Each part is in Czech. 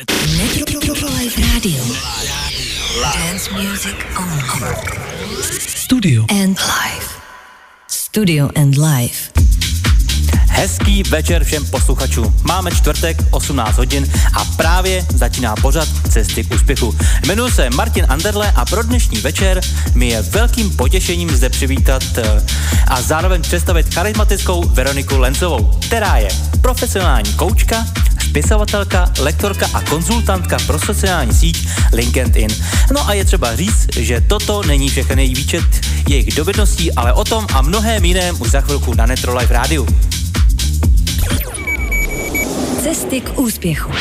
Radio. Dance music only. Studio and live. Studio and live. Hezký večer všem posluchačům. Máme čtvrtek, 18 hodin a právě začíná pořad Cesty k úspěchu. Jmenuji se Martin Anderle a pro dnešní večer mi je velkým potěšením zde přivítat eh, a zároveň představit charismatickou Veroniku Lencovou, která je profesionální koučka, spisovatelka, lektorka a konzultantka pro sociální síť LinkedIn. No a je třeba říct, že toto není všechny její výčet jejich dovedností, ale o tom a mnohém jiném už za chvilku na Netro Live rádiu. Cesty k úspěchu.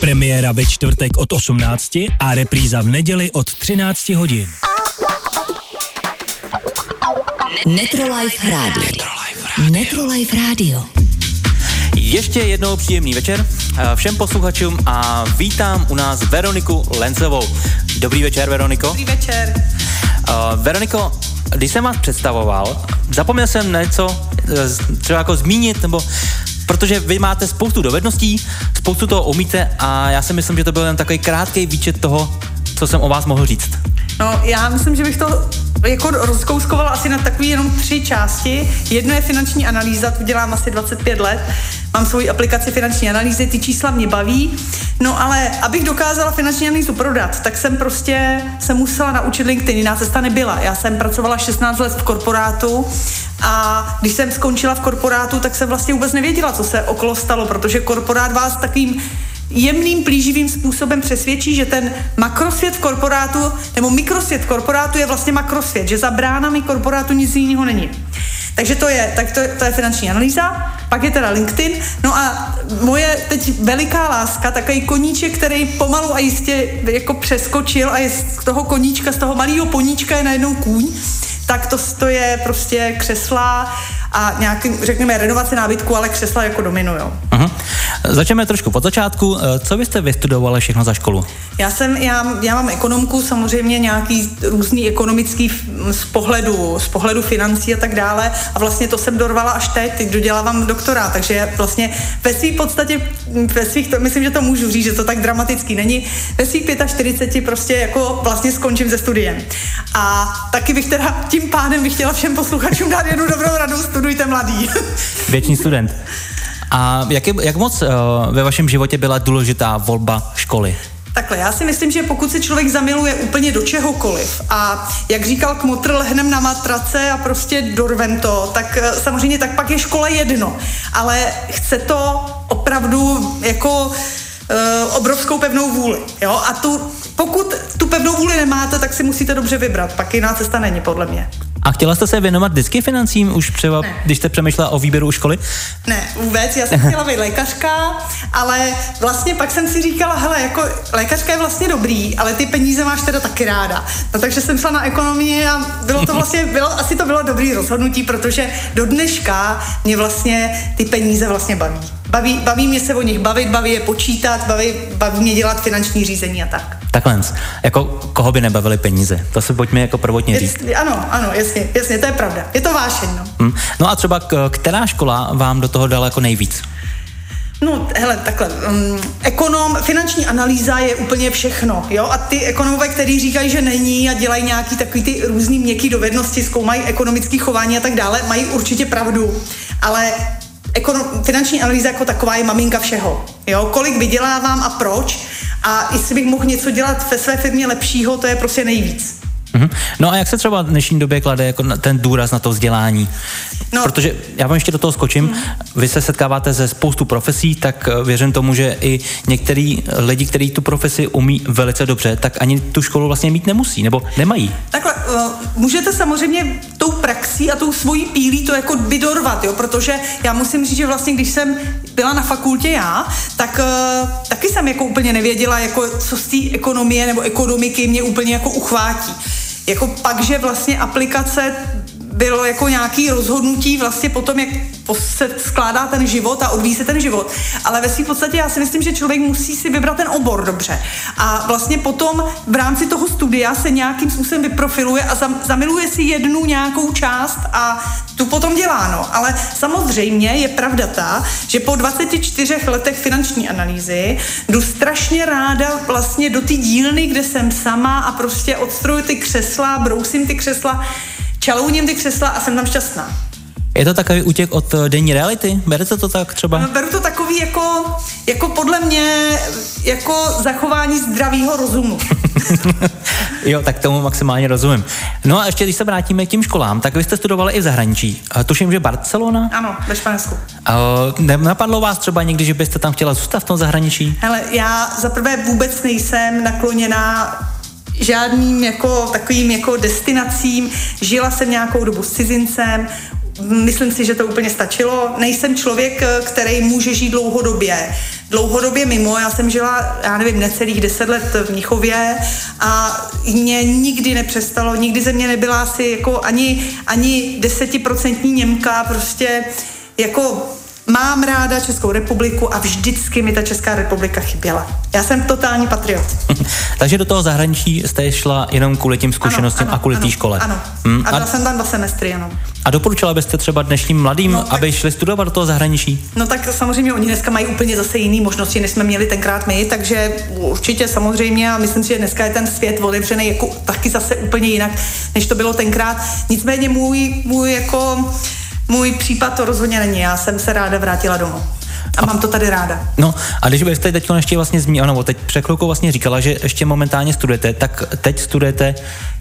Premiéra ve čtvrtek od 18 a repríza v neděli od 13 hodin. Netrolife Radio. Netrolife Radio. Ještě jednou příjemný večer eh, všem posluchačům a vítám u nás Veroniku Lencovou. Dobrý večer, Veroniko. Dobrý večer. Uh, Veroniko, když jsem vás představoval, zapomněl jsem něco eh, třeba jako zmínit, nebo protože vy máte spoustu dovedností, spoustu toho umíte a já si myslím, že to byl jen takový krátký výčet toho, co jsem o vás mohl říct. No, já myslím, že bych to jako rozkouskovala asi na takové jenom tři části. Jedno je finanční analýza, to dělám asi 25 let. Mám svoji aplikaci finanční analýzy, ty čísla mě baví. No ale abych dokázala finanční analýzu prodat, tak jsem prostě se musela naučit LinkedIn, jiná cesta nebyla. Já jsem pracovala 16 let v korporátu a když jsem skončila v korporátu, tak jsem vlastně vůbec nevěděla, co se okolo stalo, protože korporát vás takovým jemným, plíživým způsobem přesvědčí, že ten makrosvět korporátu, nebo mikrosvět korporátu je vlastně makrosvět, že za bránami korporátu nic jiného není. Takže to je, tak to, to je finanční analýza, pak je teda LinkedIn, no a moje teď veliká láska, takový koníček, který pomalu a jistě jako přeskočil a je z toho koníčka, z toho malého poníčka je najednou kůň, tak to, to je prostě křesla a nějaký, řekněme, renovace nábytku, ale křesla jako domino, jo. Začneme trošku od začátku. Eh, co byste vystudovali všechno za školu? Já jsem, já, já mám ekonomku, samozřejmě nějaký různý ekonomický z pohledu, z pohledu financí a tak dále a vlastně to jsem dorvala až teď, teď dodělávám doktora, takže vlastně ve svých podstatě, ve svých, to, myslím, že to můžu říct, že to tak dramatický není, ve svých 45 prostě jako vlastně skončím se studiem. A taky bych teda tím pádem bych chtěla všem posluchačům dát jednu dobrou radu, studujte mladý. Věčný student. A jak, je, jak moc uh, ve vašem životě byla důležitá volba školy? Takhle, já si myslím, že pokud se člověk zamiluje úplně do čehokoliv a jak říkal Kmotr, lehnem na matrace a prostě dorvem to, tak eh, samozřejmě tak pak je škola jedno. Ale chce to opravdu jako uh, obrovskou pevnou vůli. Jo? A tu, pokud tu pevnou vůli nemáte, tak si musíte dobře vybrat. Pak jiná cesta není, podle mě. A chtěla jste se věnovat vždycky financím už třeba, ne. když jste přemýšlela o výběru školy? Ne, vůbec, já jsem chtěla být lékařka, ale vlastně pak jsem si říkala, hele, jako lékařka je vlastně dobrý, ale ty peníze máš teda taky ráda. No takže jsem šla na ekonomii a bylo to vlastně, bylo, asi to bylo dobrý rozhodnutí, protože do dneška mě vlastně ty peníze vlastně baví. Baví, baví mě se o nich bavit, baví je počítat, baví, baví mě dělat finanční řízení a tak. Takhle, jako koho by nebavily peníze? To se pojďme jako prvotně říct. Ano, ano, jasně, jasně, to je pravda. Je to vášeň, no. Hmm. No a třeba která škola vám do toho dala jako nejvíc? No, hele, takhle, um, ekonom, finanční analýza je úplně všechno, jo, a ty ekonomové, kteří říkají, že není a dělají nějaký takový ty různý měkký dovednosti, zkoumají ekonomické chování a tak dále, mají určitě pravdu, ale ekonom, finanční analýza jako taková je maminka všeho. Jo? Kolik vydělávám a proč a jestli bych mohl něco dělat ve své firmě lepšího, to je prostě nejvíc. Mm-hmm. No a jak se třeba v dnešní době klade jako ten důraz na to vzdělání? No. Protože já vám ještě do toho skočím, mm. vy se setkáváte se spoustu profesí, tak eh, věřím tomu, že i některý lidi, kteří tu profesi umí velice dobře, tak ani tu školu vlastně mít nemusí, nebo nemají. Takhle, uh, můžete samozřejmě tou praxí a tou svojí pílí to jako vydorvat, jo, protože já musím říct, že vlastně když jsem byla na fakultě já, tak taky jsem jako úplně nevěděla, jako co z té ekonomie nebo ekonomiky mě úplně jako uchvátí. Jako pak, že vlastně aplikace bylo jako nějaký rozhodnutí vlastně potom, jak se skládá ten život a odvíjí se ten život. Ale ve své podstatě já si myslím, že člověk musí si vybrat ten obor dobře. A vlastně potom v rámci toho studia se nějakým způsobem vyprofiluje a zamiluje si jednu nějakou část a tu potom dělá. No. Ale samozřejmě je pravda ta, že po 24 letech finanční analýzy jdu strašně ráda vlastně do té dílny, kde jsem sama a prostě odstroju ty křesla, brousím ty křesla, čalouním ty křesla a jsem tam šťastná. Je to takový útěk od eh, denní reality? Berete to tak třeba? No, beru to takový jako, jako podle mě jako zachování zdravého rozumu. jo, tak tomu maximálně rozumím. No a ještě když se vrátíme k tím školám, tak vy jste studovali i v zahraničí. Tuším, že Barcelona? Ano, ve Španělsku. Napadlo vás třeba někdy, že byste tam chtěla zůstat v tom zahraničí? Hele, já zaprvé vůbec nejsem nakloněná žádným jako takovým jako destinacím. Žila jsem nějakou dobu s cizincem, Myslím si, že to úplně stačilo. Nejsem člověk, který může žít dlouhodobě. Dlouhodobě mimo, já jsem žila, já nevím, necelých deset let v Mnichově a mě nikdy nepřestalo, nikdy ze mě nebyla asi jako ani, ani desetiprocentní Němka, prostě jako Mám ráda Českou republiku a vždycky mi ta Česká republika chyběla. Já jsem totální patriot. Takže do toho zahraničí jste šla jenom kvůli tím zkušenostem a kvůli té škole. Ano. Hmm. A byla jsem tam dva semestry jenom. A doporučila byste třeba dnešním mladým, no, tak, aby šli studovat do toho zahraničí? No tak samozřejmě oni dneska mají úplně zase jiné možnosti, než jsme měli tenkrát my, takže určitě samozřejmě a myslím si, že dneska je ten svět otevřený jako taky zase úplně jinak, než to bylo tenkrát. Nicméně můj, můj jako můj případ to rozhodně není. Já jsem se ráda vrátila domů. A mám to tady ráda. No a když byste teď ještě vlastně zmínila, nebo teď před vlastně říkala, že ještě momentálně studujete, tak teď studujete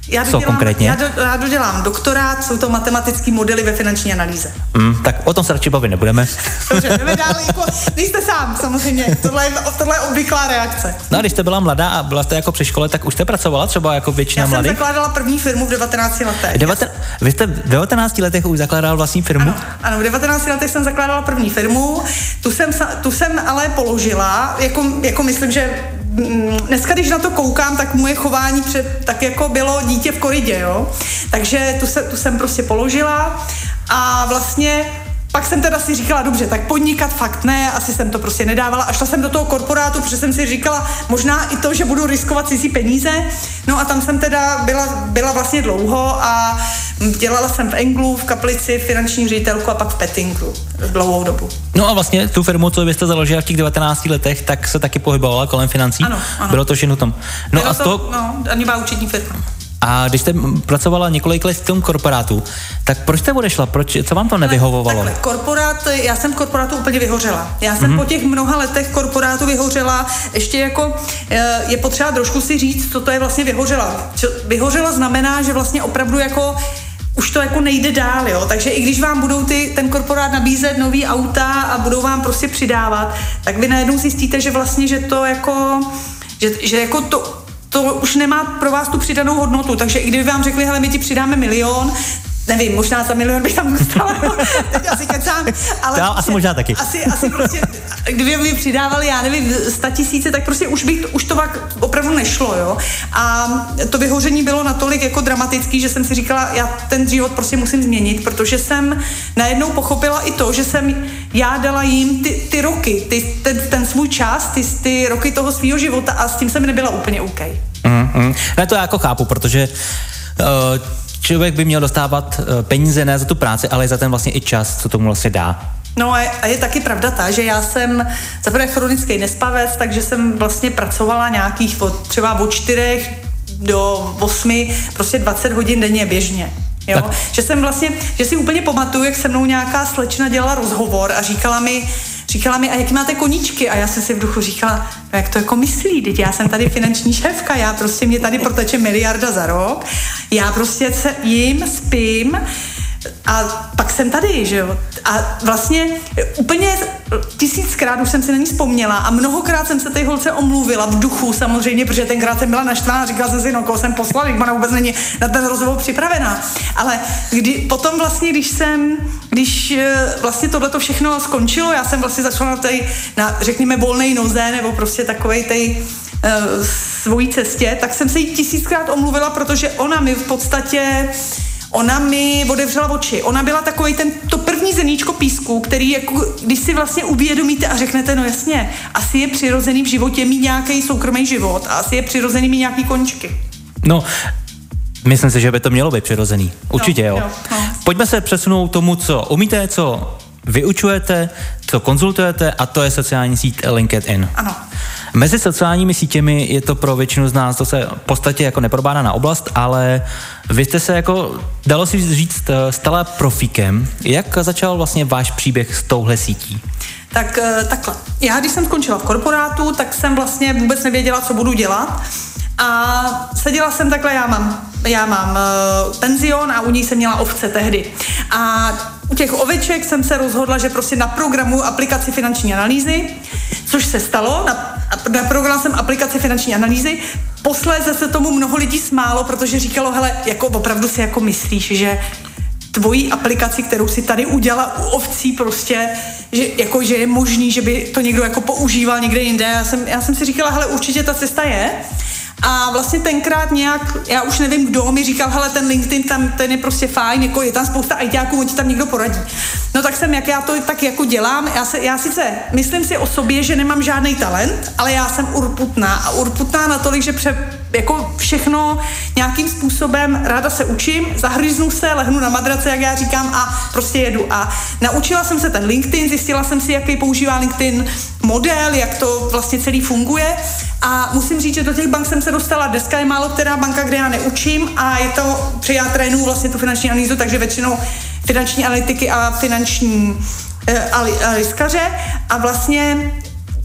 já Co dodělám, konkrétně? Já, do, já dodělám doktorát, jsou to matematické modely ve finanční analýze. Mm, tak o tom se radši bavit nebudeme. Dobře, jdeme dál, jako, nejste sám, samozřejmě, tohle je, tohle je obvyklá reakce. No a když jste byla mladá a byla jste jako při škole, tak už jste pracovala třeba jako většina mladých? Já jsem zakládala první firmu v 19 letech. Devaten, vy jste v 19 letech už zakládala vlastní firmu? Ano, ano, v 19 letech jsem zakládala první firmu, tu jsem, tu jsem ale položila, jako, jako myslím, že dneska, když na to koukám, tak moje chování před, tak jako bylo dítě v koridě, jo. Takže tu, se, tu jsem prostě položila a vlastně pak jsem teda si říkala, dobře, tak podnikat fakt ne, asi jsem to prostě nedávala. A šla jsem do toho korporátu, protože jsem si říkala, možná i to, že budu riskovat cizí peníze. No a tam jsem teda byla, byla vlastně dlouho a dělala jsem v Englu, v Kaplici, finanční ředitelku a pak v Pettingu dlouhou dobu. No a vlastně tu firmu, co byste založila v těch 19 letech, tak se taky pohybovala kolem financí. Ano, ano. Bylo to všechno tam. No Bylo a z toho... To, no, ani účetní firma. A když jste pracovala několik let v tom korporátu, tak proč jste odešla? Proč, co vám to nevyhovovalo? Takhle, korporát, já jsem v korporátu úplně vyhořela. Já jsem mm-hmm. po těch mnoha letech korporátu vyhořela. Ještě jako eh, je potřeba trošku si říct, co to je vlastně vyhořela. Vyhořela znamená, že vlastně opravdu jako už to jako nejde dál, jo. Takže i když vám budou ty, ten korporát nabízet nový auta a budou vám prostě přidávat, tak vy najednou zjistíte, že vlastně, že to jako, že, že jako to, to už nemá pro vás tu přidanou hodnotu. Takže i kdyby vám řekli, hele, my ti přidáme milion, nevím, možná za milion bych tam dostala, teď asi kecám, ale to asi možná taky. Asi, asi prostě, kdyby mi přidávali, já nevím, sta tisíce, tak prostě už bych, už to pak opravdu nešlo, jo. A to vyhoření bylo natolik jako dramatický, že jsem si říkala, já ten život prostě musím změnit, protože jsem najednou pochopila i to, že jsem já dala jim ty, ty roky, ty, ten, ten svůj čas, ty, ty roky toho svého života a s tím jsem nebyla úplně OK. Mm-hmm. Ne, to já jako chápu, protože uh, člověk by měl dostávat eh, peníze ne za tu práci, ale za ten vlastně i čas, co tomu vlastně dá. No a je taky pravda ta, že já jsem zaprvé chronický nespavec, takže jsem vlastně pracovala nějakých od, třeba od čtyřech do osmi, prostě 20 hodin denně běžně. Jo? Tak. Že jsem vlastně, že si úplně pamatuju, jak se mnou nějaká slečna dělala rozhovor a říkala mi, říkala mi, a jaký máte koníčky? A já jsem si v duchu říkala, no jak to jako myslí, teď já jsem tady finanční šéfka, já prostě mě tady proteče miliarda za rok, já prostě se jim, spím, a pak jsem tady, že jo. A vlastně úplně tisíckrát už jsem si na ní vzpomněla a mnohokrát jsem se té holce omluvila v duchu samozřejmě, protože tenkrát jsem byla naštvaná, říkala jsem si, no koho jsem poslala, ona vůbec není na ten rozhovor připravená. Ale kdy, potom vlastně, když jsem, když eh, vlastně tohle to všechno skončilo, já jsem vlastně začala na té, na, řekněme, volné noze, nebo prostě takovej tej uh, svojí cestě, tak jsem se jí tisíckrát omluvila, protože ona mi v podstatě ona mi otevřela oči. Ona byla takový ten, to první zeníčko písku, který jako, když si vlastně uvědomíte a řeknete, no jasně, asi je přirozený v životě mít nějaký soukromý život a asi je přirozený mít nějaký končky. No, Myslím si, že by to mělo být přirozený. Určitě jo. jo. jo no. Pojďme se přesunout tomu, co umíte, co vyučujete, co konzultujete a to je sociální síť LinkedIn. Ano. Mezi sociálními sítěmi je to pro většinu z nás to se v podstatě jako na oblast, ale vy jste se jako, dalo si říct, eh, stala profíkem. Jak začal vlastně váš příběh s touhle sítí? Tak eh, takhle. Já, když jsem skončila v korporátu, tak jsem vlastně vůbec nevěděla, co budu dělat. A seděla jsem takhle, já mám, já mám uh, penzion a u ní jsem měla ovce tehdy. A u těch oveček jsem se rozhodla, že prostě na programu aplikaci finanční analýzy, což se stalo, na, na program jsem aplikaci finanční analýzy, posléze se tomu mnoho lidí smálo, protože říkalo, hele, jako opravdu si jako myslíš, že tvojí aplikaci, kterou si tady udělala u ovcí prostě, že, jako, že je možný, že by to někdo jako používal někde jinde. Já jsem, já jsem si říkala, hele, určitě ta cesta je. A vlastně tenkrát nějak, já už nevím, kdo mi říkal, hele, ten LinkedIn tam, ten je prostě fajn, jako je tam spousta ITáků, on ti tam někdo poradí. No tak jsem, jak já to tak jako dělám, já, se, já sice myslím si o sobě, že nemám žádný talent, ale já jsem urputná a urputná natolik, že pře, jako všechno nějakým způsobem ráda se učím, zahryznu se, lehnu na madrace, jak já říkám, a prostě jedu. A naučila jsem se ten LinkedIn, zjistila jsem si, jaký používá LinkedIn model, jak to vlastně celý funguje. A musím říct, že do těch bank jsem se dostala. Dneska je málo která banka, kde já neučím a je to, při já trénu vlastně tu finanční analýzu, takže většinou finanční analytiky a finanční eh, analyskaře a vlastně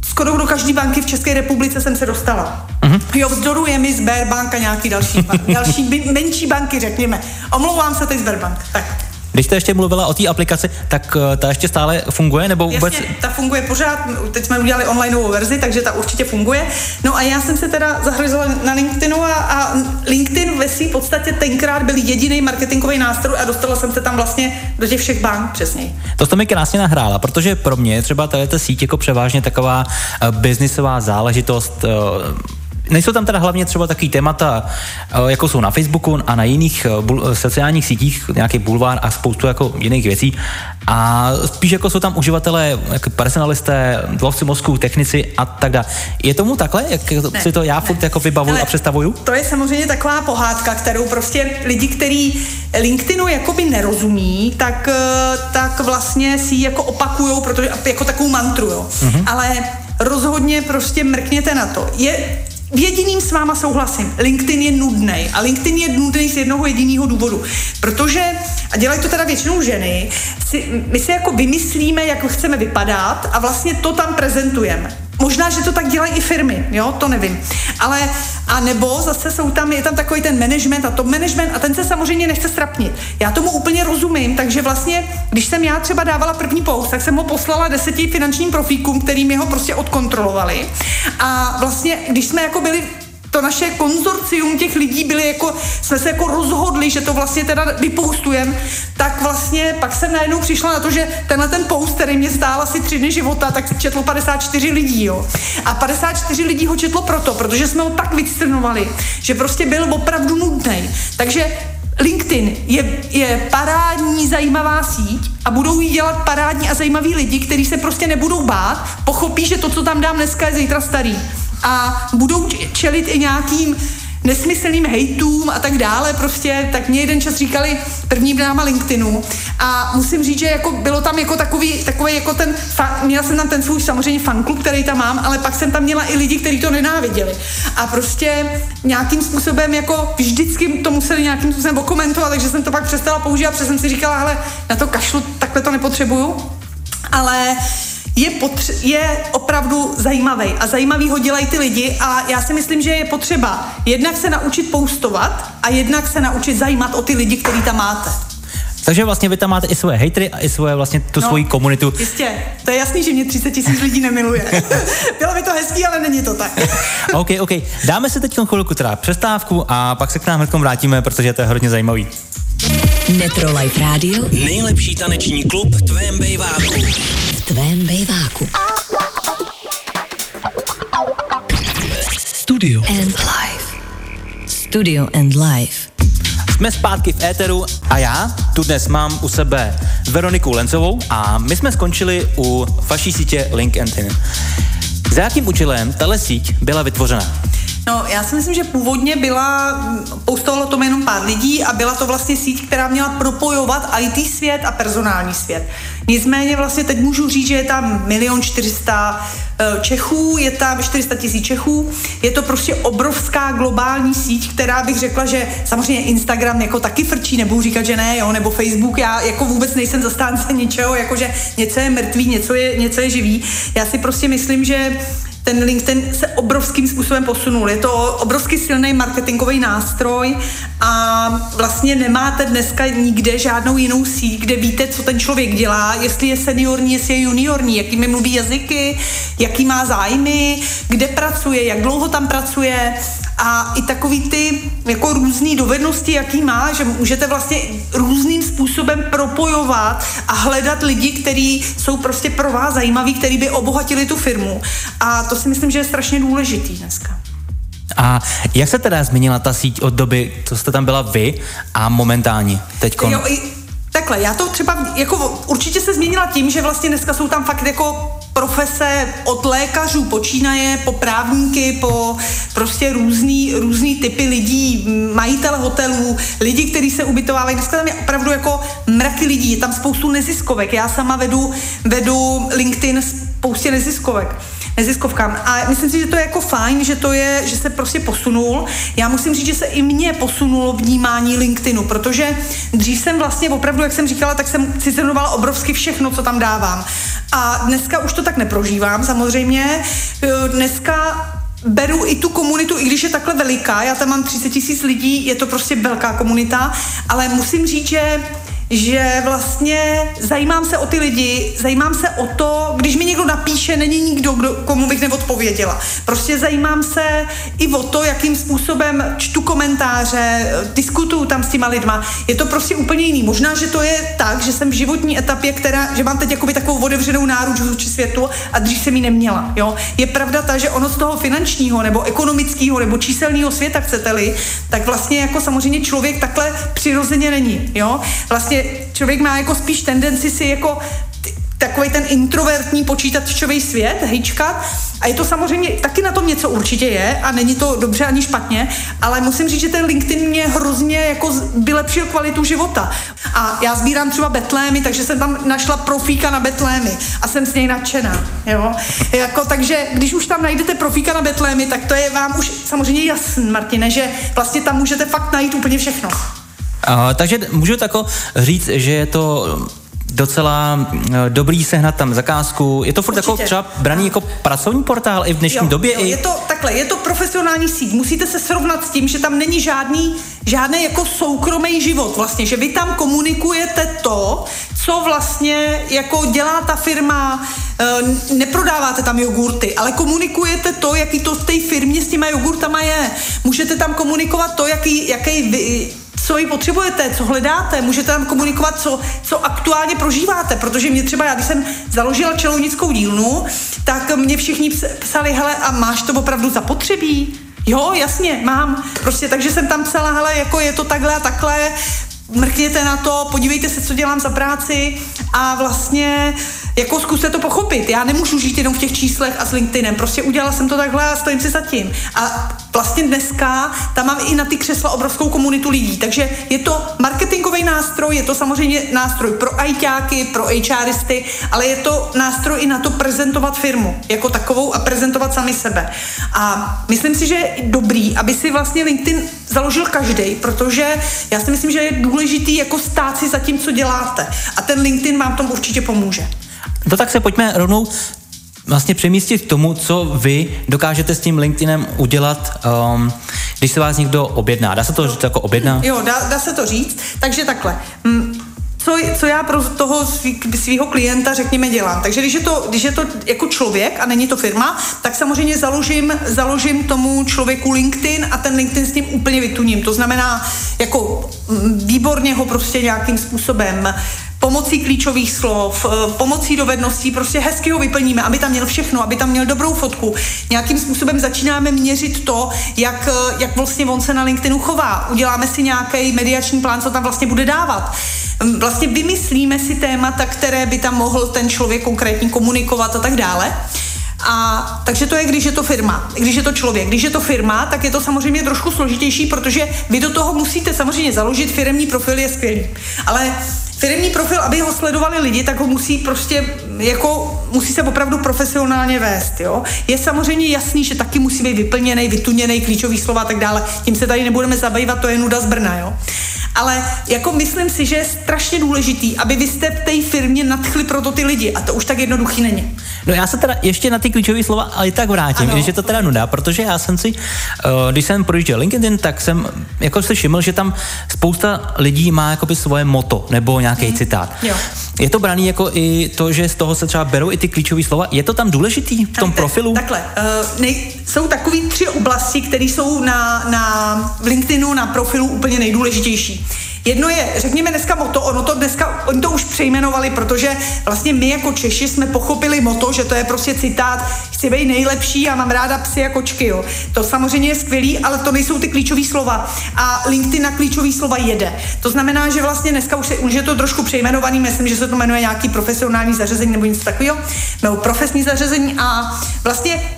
skoro do každé banky v České republice jsem se dostala. Uh-huh. Jo, vzdoruje mi Sberbank a nějaký další, další menší banky, řekněme. Omlouvám se teď Sberbank. Tak. Když jste ještě mluvila o té aplikaci, tak eh, ta ještě stále funguje? Nebo vůbec... Jasně, ta funguje pořád. Teď jsme udělali onlineovou verzi, takže ta určitě funguje. No a já jsem se teda zahryzla na LinkedInu a, a LinkedIn ve své podstatě tenkrát byl jediný marketingový nástroj a dostala jsem se tam vlastně do těch všech bank přesně. To jste mi krásně nahrála, protože pro mě třeba tady ta síť jako převážně taková uh, biznisová záležitost, uh, Nejsou tam teda hlavně třeba takový témata, eh, jako jsou na Facebooku a na jiných eh, bul- sociálních sítích, nějaký bulvár a spoustu jako jiných věcí. A spíš jako jsou tam uživatelé, jako personalisté, lovci mozku, technici a tak dále. Je tomu takhle, jak ne, si to já ne. furt jako vybavuju Ale a představuju? To je samozřejmě taková pohádka, kterou prostě lidi, kteří LinkedInu jakoby nerozumí, tak, eh, tak vlastně si ji jako opakujou, protože jako takovou mantru, jo. Mm-hmm. Ale rozhodně prostě mrkněte na to. Je jediným s váma souhlasím. LinkedIn je nudný. A LinkedIn je nudný z jednoho jediného důvodu. Protože, a dělají to teda většinou ženy, si, my si jako vymyslíme, jak chceme vypadat a vlastně to tam prezentujeme. Možná, že to tak dělají i firmy, jo, to nevím. Ale, a nebo zase jsou tam, je tam takový ten management a top management a ten se samozřejmě nechce strapnit. Já tomu úplně rozumím, takže vlastně, když jsem já třeba dávala první post, tak jsem ho poslala deseti finančním profíkům, který mi ho prostě odkontrolovali. A vlastně, když jsme jako byli to naše konzorcium těch lidí byli jako, jsme se jako rozhodli, že to vlastně teda vypoustujeme, tak vlastně pak jsem najednou přišla na to, že tenhle ten post, který mě stál asi tři dny života, tak četlo 54 lidí, jo. A 54 lidí ho četlo proto, protože jsme ho tak vystrnovali, že prostě byl opravdu nudný. Takže LinkedIn je, je parádní zajímavá síť a budou jí dělat parádní a zajímaví lidi, kteří se prostě nebudou bát, pochopí, že to, co tam dám dneska, je zítra starý a budou čelit i nějakým nesmyslným hejtům a tak dále, prostě, tak mě jeden čas říkali první dáma LinkedInu. A musím říct, že jako bylo tam jako takový, takový jako ten, fa, měla jsem tam ten svůj samozřejmě fanklub, který tam mám, ale pak jsem tam měla i lidi, kteří to nenáviděli. A prostě nějakým způsobem jako vždycky to museli nějakým způsobem okomentovat, takže jsem to pak přestala používat, protože jsem si říkala, hele, na to kašlu, takhle to nepotřebuju, ale je, potře- je opravdu zajímavý a zajímavý ho dělají ty lidi a já si myslím, že je potřeba jednak se naučit poustovat a jednak se naučit zajímat o ty lidi, který tam máte. Takže vlastně vy tam máte i svoje hatery a i svoje vlastně tu no, svoji komunitu. Jistě, to je jasný, že mě 30 tisíc lidí nemiluje. Bylo by to hezký, ale není to tak. OK, OK. Dáme si teď chvilku teda přestávku a pak se k nám hned vrátíme, protože to je hodně zajímavý. Life Radio. Nejlepší taneční klub v tvém bejváku. V tvém bejváku. Studio and Life. Studio and Life. Jsme zpátky v éteru a já tu dnes mám u sebe Veroniku Lencovou a my jsme skončili u vaší sítě LinkedIn. Za jakým účelem tahle síť byla vytvořena? No, já si myslím, že původně byla, poustovalo to jenom pár lidí a byla to vlastně síť, která měla propojovat IT svět a personální svět. Nicméně vlastně teď můžu říct, že je tam milion 400 eh, Čechů, je tam 400 tisíc Čechů, je to prostě obrovská globální síť, která bych řekla, že samozřejmě Instagram jako taky frčí, nebudu říkat, že ne, jo, nebo Facebook, já jako vůbec nejsem zastánce ničeho, jakože něco je mrtvý, něco je, něco je živý. Já si prostě myslím, že ten LinkedIn se obrovským způsobem posunul. Je to obrovský silný marketingový nástroj a vlastně nemáte dneska nikde žádnou jinou síť, kde víte, co ten člověk dělá, jestli je seniorní, jestli je juniorní, jakými mluví jazyky, jaký má zájmy, kde pracuje, jak dlouho tam pracuje a i takový ty jako různé dovednosti, jaký má, že můžete vlastně různým způsobem propojovat a hledat lidi, kteří jsou prostě pro vás zajímaví, kteří by obohatili tu firmu. A to si myslím, že je strašně důležitý dneska. A jak se teda změnila ta síť od doby, co jste tam byla vy a momentálně teď? Jo, takhle, já to třeba jako určitě se změnila tím, že vlastně dneska jsou tam fakt jako profese od lékařů počínaje po právníky, po prostě různý, různý typy lidí, majitel hotelů, lidi, kteří se ubytovávají. Dneska tam je opravdu jako mraky lidí, je tam spoustu neziskovek. Já sama vedu, vedu LinkedIn spoustě neziskovek neziskovkám. A myslím si, že to je jako fajn, že to je, že se prostě posunul. Já musím říct, že se i mně posunulo vnímání LinkedInu, protože dřív jsem vlastně opravdu, jak jsem říkala, tak jsem si zhrnovala obrovsky všechno, co tam dávám. A dneska už to tak neprožívám, samozřejmě. Dneska beru i tu komunitu, i když je takhle veliká, já tam mám 30 tisíc lidí, je to prostě velká komunita, ale musím říct, že že vlastně zajímám se o ty lidi, zajímám se o to, když mi někdo napíše, není nikdo, kdo, komu bych neodpověděla. Prostě zajímám se i o to, jakým způsobem čtu komentáře, diskutuju tam s těma lidma. Je to prostě úplně jiný. Možná, že to je tak, že jsem v životní etapě, která, že mám teď jakoby takovou otevřenou náruč vůči světu a dřív jsem ji neměla. Jo? Je pravda ta, že ono z toho finančního nebo ekonomického nebo číselného světa, chcete-li, tak vlastně jako samozřejmě člověk takhle přirozeně není. Jo? Vlastně člověk má jako spíš tendenci si jako takový ten introvertní počítačový svět, hejčkat. A je to samozřejmě, taky na tom něco určitě je a není to dobře ani špatně, ale musím říct, že ten LinkedIn mě hrozně jako vylepšil kvalitu života. A já sbírám třeba betlémy, takže jsem tam našla profíka na betlémy a jsem s něj nadšená. Jo? Jako, takže když už tam najdete profíka na betlémy, tak to je vám už samozřejmě jasný, Martine, že vlastně tam můžete fakt najít úplně všechno. Uh, takže můžu tako říct, že je to docela uh, dobrý sehnat tam zakázku. Je to furt jako třeba braný jako pracovní portál i v dnešní jo, době? Jo, i... je to takhle, je to profesionální síť. Musíte se srovnat s tím, že tam není žádný, žádný jako soukromý život vlastně, že vy tam komunikujete to, co vlastně jako dělá ta firma, uh, neprodáváte tam jogurty, ale komunikujete to, jaký to v té firmě s těma jogurtama je. Můžete tam komunikovat to, jaký, jaký vy, co ji potřebujete, co hledáte, můžete tam komunikovat, co, co aktuálně prožíváte, protože mě třeba, já když jsem založila čelounickou dílnu, tak mě všichni psali, hele, a máš to opravdu zapotřebí? Jo, jasně, mám. Prostě takže jsem tam psala, hele, jako je to takhle a takhle, mrkněte na to, podívejte se, co dělám za práci a vlastně jako zkuste to pochopit. Já nemůžu žít jenom v těch číslech a s LinkedInem. Prostě udělala jsem to takhle a stojím si za tím. A vlastně dneska tam mám i na ty křesla obrovskou komunitu lidí. Takže je to marketingový nástroj, je to samozřejmě nástroj pro ajťáky, pro HRisty, ale je to nástroj i na to prezentovat firmu jako takovou a prezentovat sami sebe. A myslím si, že je dobrý, aby si vlastně LinkedIn založil každý, protože já si myslím, že je důležitý jako stát si za tím, co děláte. A ten LinkedIn vám tomu určitě pomůže. No tak se pojďme rovnou vlastně přemístit k tomu, co vy dokážete s tím LinkedInem udělat, um, když se vás někdo objedná. Dá se to říct jako objedná? Jo, dá, dá se to říct. Takže takhle. Mm, co, co já pro toho svého klienta, řekněme, dělám. Takže když je, to, když je to jako člověk a není to firma, tak samozřejmě založím, založím tomu člověku LinkedIn a ten LinkedIn s tím úplně vytuním. To znamená, jako mm, výborně ho prostě nějakým způsobem pomocí klíčových slov, eh, pomocí dovedností, prostě hezky ho vyplníme, aby tam měl všechno, aby tam měl dobrou fotku. Nějakým způsobem začínáme měřit to, jak, eh, jak vlastně on se na LinkedInu chová. Uděláme si nějaký mediační plán, co tam vlastně bude dávat. Hm, vlastně vymyslíme si témata, které by tam mohl ten člověk konkrétně komunikovat a tak dále. A takže to je, když je to firma, když je to člověk. Když je to firma, tak je to samozřejmě trošku složitější, protože vy do toho musíte samozřejmě založit firmní profil, je skvělý. Ale firmní profil, aby ho sledovali lidi, tak ho musí prostě jako, musí se opravdu profesionálně vést, jo. Je samozřejmě jasný, že taky musí být vyplněný, vytuněný, klíčový slova a tak dále. Tím se tady nebudeme zabývat, to je nuda z Brna, jo. Ale jako myslím si, že je strašně důležitý, aby vy jste v té firmě nadchli proto ty lidi a to už tak jednoduchý není. No já se teda ještě na ty klíčové slova ale tak vrátím, ano. když je to teda nuda, protože já jsem si, uh, když jsem projížděl LinkedIn, tak jsem jako si všiml, že tam spousta lidí má jakoby svoje moto nebo nějaký hmm. citát. Jo. Je to braný jako i to, že z toho se třeba berou i ty klíčové slova? Je to tam důležitý v tom tak, profilu? Takhle, uh, nej, jsou takové tři oblasti, které jsou na, na LinkedInu, na profilu úplně nejdůležitější. Jedno je, řekněme dneska moto, ono to dneska, oni to už přejmenovali, protože vlastně my jako Češi jsme pochopili moto, že to je prostě citát, chci být nejlepší a mám ráda psy a kočky, jo. To samozřejmě je skvělý, ale to nejsou ty klíčové slova. A LinkedIn na klíčové slova jede. To znamená, že vlastně dneska už, je, už je to trošku přejmenovaný, myslím, že se to jmenuje nějaký profesionální zařazení nebo něco takového, nebo profesní zařazení a vlastně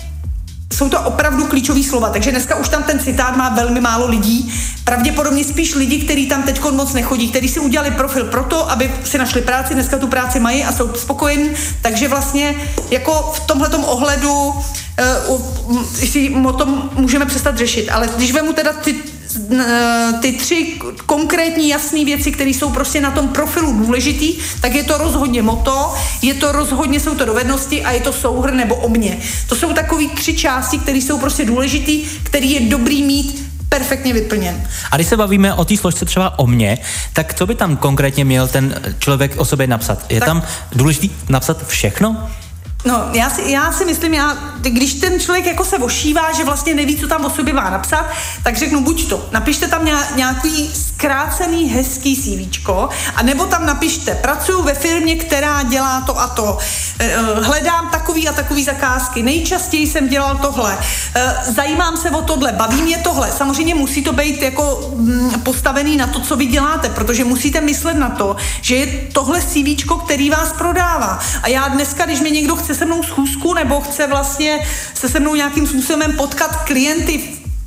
jsou to opravdu klíčové slova, takže dneska už tam ten citát má velmi málo lidí. Pravděpodobně spíš lidi, kteří tam teď moc nechodí, kteří si udělali profil proto, aby si našli práci, dneska tu práci mají a jsou spokojení. Takže vlastně jako v tomhletom ohledu uh, si o tom můžeme přestat řešit. Ale když vemu teda ty ty tři konkrétní jasné věci, které jsou prostě na tom profilu důležitý, tak je to rozhodně moto, je to rozhodně, jsou to dovednosti a je to souhr nebo o mě. To jsou takové tři části, které jsou prostě důležitý, který je dobrý mít perfektně vyplněn. A když se bavíme o té složce třeba o mě, tak co by tam konkrétně měl ten člověk o sobě napsat? Je tak, tam důležité napsat všechno? No, já si, já si myslím, já, když ten člověk jako se ošívá, že vlastně neví, co tam o sobě má napsat, tak řeknu buď to, napište tam nějaký zkrácený, hezký CV, a nebo tam napište, pracuji ve firmě, která dělá to a to, eh, hledám takový a takový zakázky, nejčastěji jsem dělal tohle, eh, zajímám se o tohle, baví mě tohle. Samozřejmě musí to být jako mm, postavený na to, co vy děláte, protože musíte myslet na to, že je tohle CV, který vás prodává. A já dneska, když mi někdo chce chce se mnou schůzku nebo chce vlastně se se mnou nějakým způsobem potkat klienty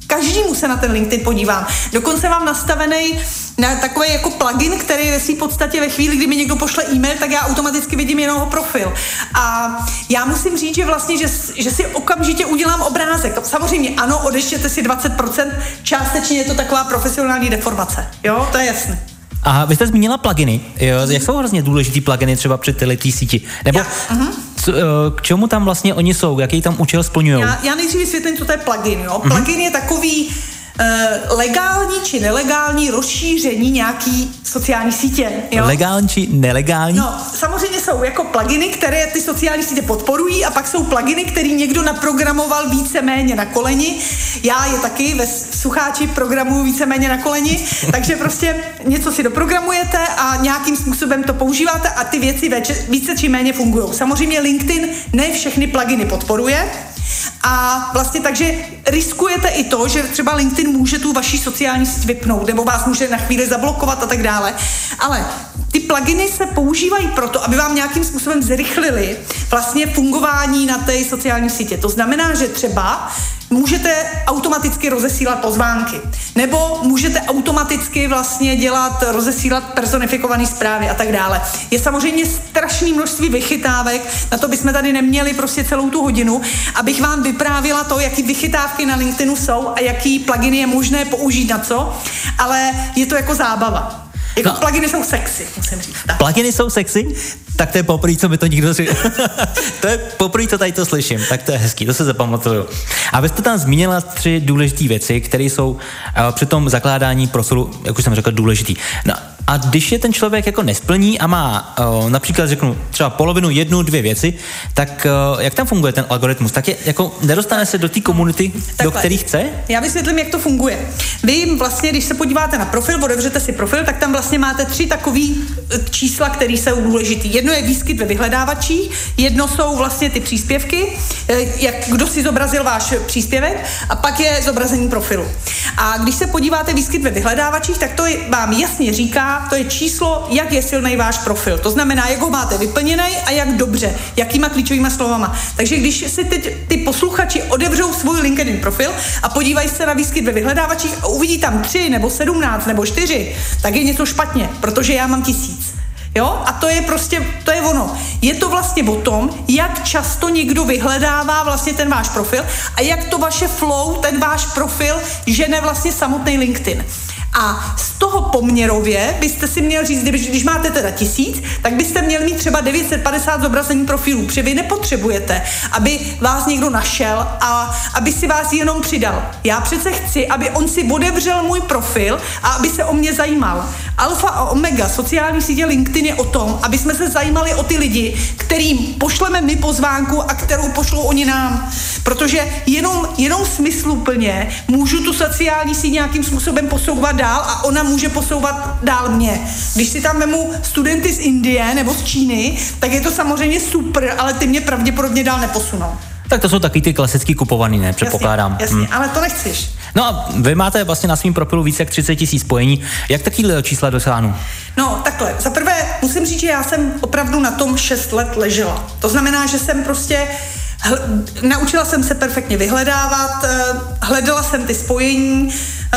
každému se na ten LinkedIn podívám. Dokonce mám nastavený na takový jako plugin, který ve své podstatě ve chvíli, kdy mi někdo pošle e-mail, tak já automaticky vidím jenom jeho profil. A já musím říct, že vlastně, že, že si okamžitě udělám obrázek. Samozřejmě ano, odeštěte si 20%, částečně je to taková profesionální deformace. Jo, to je jasné. A vy jste zmínila pluginy. Jo, jak jsou hrozně důležitý pluginy třeba při této síti? Nebo já, uh-huh. Co, eh, k čemu tam vlastně oni jsou? Jaký tam účel splňují? Já, já nejdřív vysvětlím, co to je plugin. Jo? Plugin je takový legální či nelegální rozšíření nějaký sociální sítě. Jo? Legální či nelegální? No, samozřejmě jsou jako pluginy, které ty sociální sítě podporují a pak jsou pluginy, který někdo naprogramoval víceméně na koleni. Já je taky ve sucháči programuju víceméně na koleni, takže prostě něco si doprogramujete a nějakým způsobem to používáte a ty věci více či méně fungují. Samozřejmě LinkedIn ne všechny pluginy podporuje, a vlastně takže riskujete i to, že třeba LinkedIn může tu vaši sociální síť vypnout, nebo vás může na chvíli zablokovat a tak dále. Ale ty pluginy se používají proto, aby vám nějakým způsobem zrychlili vlastně fungování na té sociální sítě. To znamená, že třeba můžete automaticky rozesílat pozvánky. Nebo můžete automaticky vlastně dělat, rozesílat personifikované zprávy a tak dále. Je samozřejmě strašné množství vychytávek, na to bychom tady neměli prostě celou tu hodinu, abych vám vyprávila to, jaký vychytávky na LinkedInu jsou a jaký pluginy je možné použít na co, ale je to jako zábava. Jako no. pluginy jsou sexy, musím říct. Tak. Pluginy jsou sexy? Tak to je poprvé, co mi to někdo říká. to je poprvé, co tady to slyším. Tak to je hezký, to se zapamatuju. A vy jste tam zmínila tři důležité věci, které jsou uh, při tom zakládání profilu, jak už jsem řekl, důležitý. No, a když je ten člověk jako nesplní a má uh, například řeknu třeba polovinu, jednu, dvě věci, tak uh, jak tam funguje ten algoritmus? Tak je, jako nedostane se do té komunity, do které chce? Já vysvětlím, jak to funguje. Vy vlastně, když se podíváte na profil, otevřete si profil, tak tam vlastně máte tři takový čísla, které jsou důležitý. Jedno je výskyt ve vyhledávačích, jedno jsou vlastně ty příspěvky, jak, kdo si zobrazil váš příspěvek, a pak je zobrazení profilu. A když se podíváte výskyt ve vyhledávačích, tak to vám jasně říká, to je číslo, jak je silný váš profil. To znamená, jak ho máte vyplněný a jak dobře, jakýma klíčovými slovama. Takže když si teď ty posluchači otevřou svůj LinkedIn profil a podívají se na výskyt ve vyhledávačích a uvidí tam tři nebo sedmnáct nebo čtyři, tak je něco špatně, protože já mám tisíc. Jo? A to je prostě, to je ono. Je to vlastně o tom, jak často někdo vyhledává vlastně ten váš profil a jak to vaše flow, ten váš profil, žene vlastně samotný LinkedIn. A z toho poměrově byste si měl říct, když, když máte teda tisíc, tak byste měl mít třeba 950 zobrazení profilů, protože vy nepotřebujete, aby vás někdo našel a aby si vás jenom přidal. Já přece chci, aby on si otevřel můj profil a aby se o mě zajímal. Alfa a omega sociální sítě LinkedIn je o tom, aby jsme se zajímali o ty lidi, kterým pošleme my pozvánku a kterou pošlou oni nám. Protože jenom, jenom smysluplně můžu tu sociální síť nějakým způsobem posouvat dál a ona může posouvat dál mě. Když si tam vemu studenty z Indie nebo z Číny, tak je to samozřejmě super, ale ty mě pravděpodobně dál neposunou. Tak to jsou taky ty klasický kupovaný, ne? Předpokládám. Jasně, jasně hmm. ale to nechceš. No a vy máte vlastně na svém profilu více jak 30 tisíc spojení. Jak takovýhle čísla dosáhnu? No, takhle. Za prvé musím říct, že já jsem opravdu na tom 6 let ležela. To znamená, že jsem prostě hl- naučila jsem se perfektně vyhledávat, eh, hledala jsem ty spojení,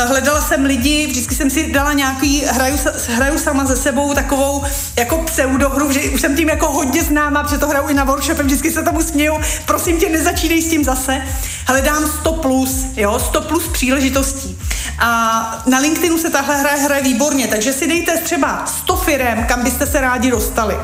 hledala jsem lidi, vždycky jsem si dala nějaký, hraju, hraju sama ze sebou takovou jako pseudohru, že už jsem tím jako hodně známa, protože to hraju i na workshopem, vždycky se tomu směju, prosím tě, nezačínej s tím zase. Hledám 100 plus, jo, 100 plus příležitostí. A na LinkedInu se tahle hra hraje výborně, takže si dejte třeba 100 firem, kam byste se rádi dostali.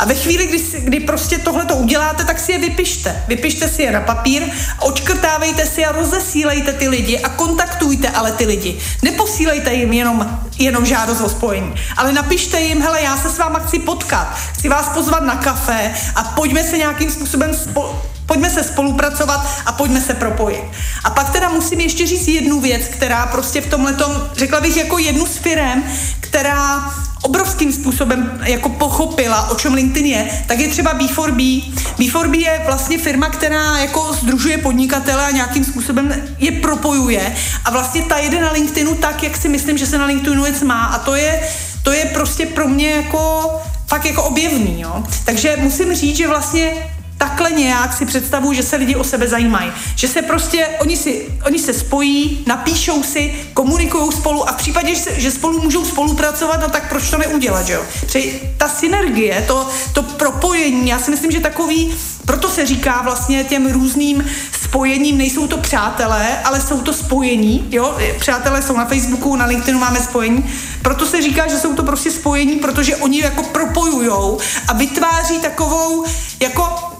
A ve chvíli, kdy, kdy prostě tohle to uděláte, tak si je vypište. Vypište si je na papír, očkrtávejte si a rozesílejte ty lidi a kontaktujte ale ty lidi. Neposílejte jim jenom, jenom žádost o spojení, ale napište jim, hele, já se s váma chci potkat, chci vás pozvat na kafe a pojďme se nějakým způsobem spo- Pojďme se spolupracovat a pojďme se propojit. A pak teda musím ještě říct jednu věc, která prostě v tomhle řekla bych jako jednu z firem, která obrovským způsobem jako pochopila, o čem LinkedIn je, tak je třeba B4B. B4B je vlastně firma, která jako združuje podnikatele a nějakým způsobem je propojuje a vlastně ta jede na LinkedInu tak, jak si myslím, že se na LinkedInu věc má a to je, to je prostě pro mě jako fakt jako objevný, jo. Takže musím říct, že vlastně takhle nějak si představuju, že se lidi o sebe zajímají. Že se prostě, oni, si, oni se spojí, napíšou si, komunikují spolu a v případě, že, že spolu můžou spolupracovat, no tak proč to neudělat, že jo? Přeji, ta synergie, to, to propojení, já si myslím, že takový, proto se říká vlastně těm různým spojením, nejsou to přátelé, ale jsou to spojení, jo? Přátelé jsou na Facebooku, na LinkedInu máme spojení, proto se říká, že jsou to prostě spojení, protože oni jako propojujou a vytváří takovou jako